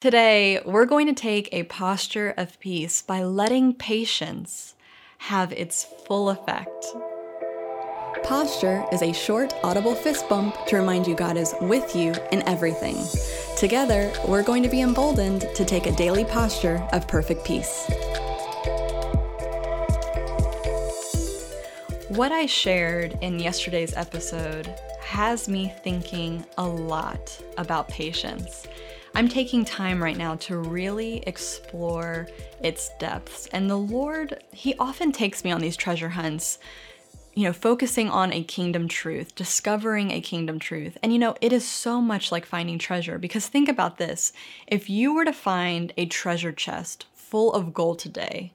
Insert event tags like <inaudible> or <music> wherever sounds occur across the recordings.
Today, we're going to take a posture of peace by letting patience have its full effect. Posture is a short, audible fist bump to remind you God is with you in everything. Together, we're going to be emboldened to take a daily posture of perfect peace. What I shared in yesterday's episode has me thinking a lot about patience. I'm taking time right now to really explore its depths. And the Lord, He often takes me on these treasure hunts, you know, focusing on a kingdom truth, discovering a kingdom truth. And you know, it is so much like finding treasure because think about this if you were to find a treasure chest full of gold today,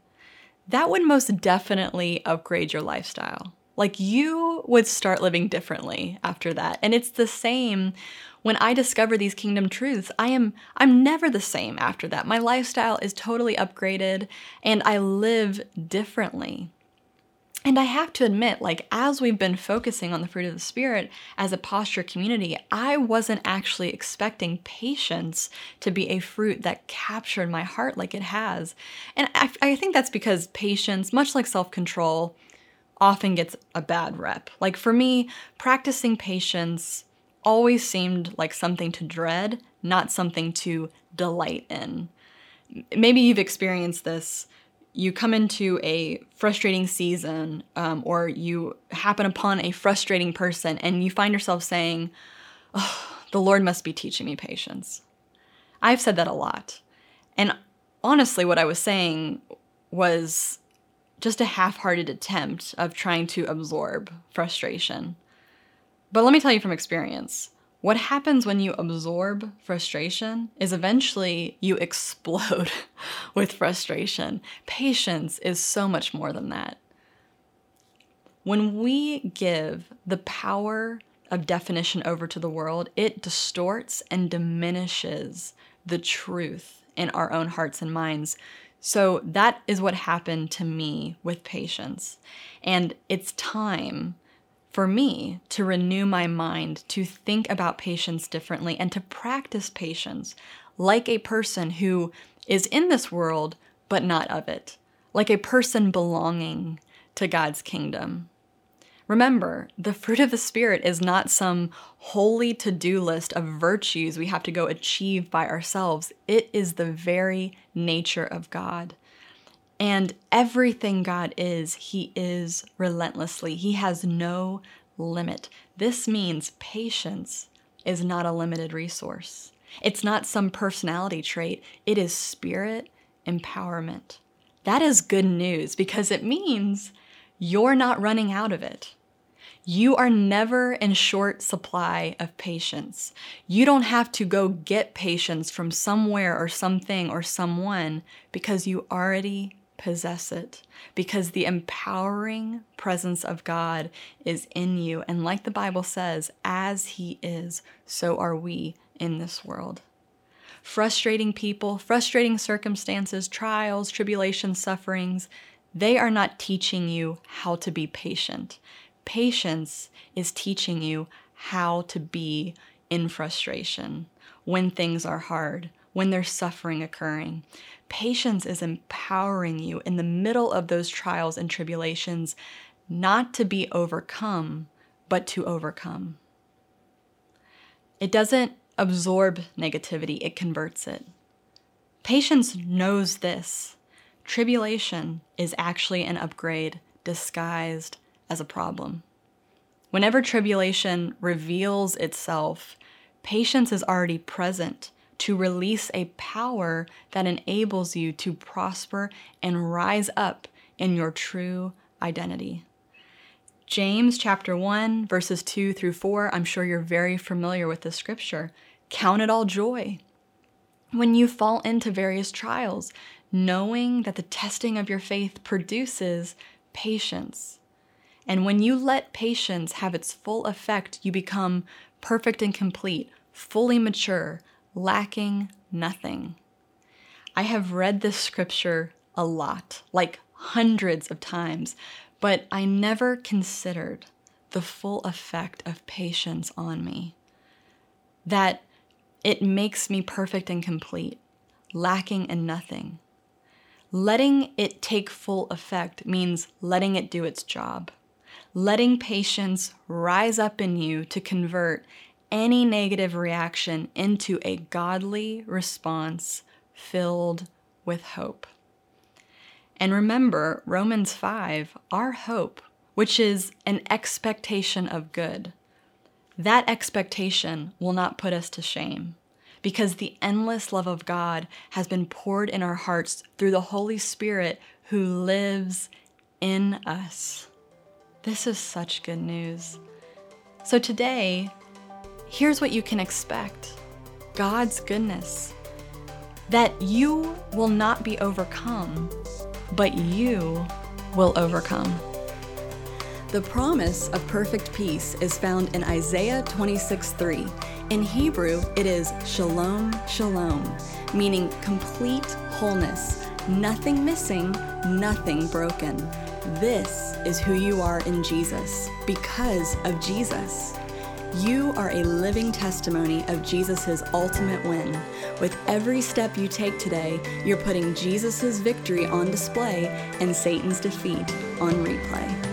that would most definitely upgrade your lifestyle. Like you would start living differently after that. And it's the same when I discover these kingdom truths, I am I'm never the same after that. My lifestyle is totally upgraded and I live differently. And I have to admit, like, as we've been focusing on the fruit of the Spirit as a posture community, I wasn't actually expecting patience to be a fruit that captured my heart like it has. And I, I think that's because patience, much like self control, often gets a bad rep. Like, for me, practicing patience always seemed like something to dread, not something to delight in. Maybe you've experienced this. You come into a frustrating season, um, or you happen upon a frustrating person, and you find yourself saying, oh, The Lord must be teaching me patience. I've said that a lot. And honestly, what I was saying was just a half hearted attempt of trying to absorb frustration. But let me tell you from experience what happens when you absorb frustration is eventually you <laughs> explode with frustration. Patience is so much more than that. When we give the power of definition over to the world, it distorts and diminishes the truth in our own hearts and minds. So that is what happened to me with patience. And it's time for me to renew my mind, to think about patience differently, and to practice patience like a person who is in this world but not of it, like a person belonging to God's kingdom. Remember, the fruit of the Spirit is not some holy to do list of virtues we have to go achieve by ourselves. It is the very nature of God. And everything God is, He is relentlessly. He has no limit. This means patience is not a limited resource. It's not some personality trait, it is spirit empowerment. That is good news because it means you're not running out of it. You are never in short supply of patience. You don't have to go get patience from somewhere or something or someone because you already possess it because the empowering presence of God is in you. And like the Bible says, as He is, so are we in this world. Frustrating people, frustrating circumstances, trials, tribulations, sufferings, they are not teaching you how to be patient. Patience is teaching you how to be in frustration when things are hard, when there's suffering occurring. Patience is empowering you in the middle of those trials and tribulations not to be overcome, but to overcome. It doesn't absorb negativity, it converts it. Patience knows this. Tribulation is actually an upgrade disguised as a problem. Whenever tribulation reveals itself, patience is already present to release a power that enables you to prosper and rise up in your true identity. James chapter 1, verses 2 through 4, I'm sure you're very familiar with this scripture. Count it all joy when you fall into various trials, knowing that the testing of your faith produces patience. And when you let patience have its full effect, you become perfect and complete, fully mature, lacking nothing. I have read this scripture a lot, like hundreds of times, but I never considered the full effect of patience on me. That it makes me perfect and complete. lacking in nothing. Letting it take full effect means letting it do its job. Letting patience rise up in you to convert any negative reaction into a godly response filled with hope. And remember, Romans 5, our hope, which is an expectation of good. That expectation will not put us to shame because the endless love of God has been poured in our hearts through the Holy Spirit who lives in us. This is such good news. So today, here's what you can expect God's goodness. That you will not be overcome, but you will overcome. The promise of perfect peace is found in Isaiah 26 3. In Hebrew, it is shalom, shalom, meaning complete wholeness, nothing missing, nothing broken. This is who you are in Jesus because of Jesus. You are a living testimony of Jesus' ultimate win. With every step you take today, you're putting Jesus' victory on display and Satan's defeat on replay.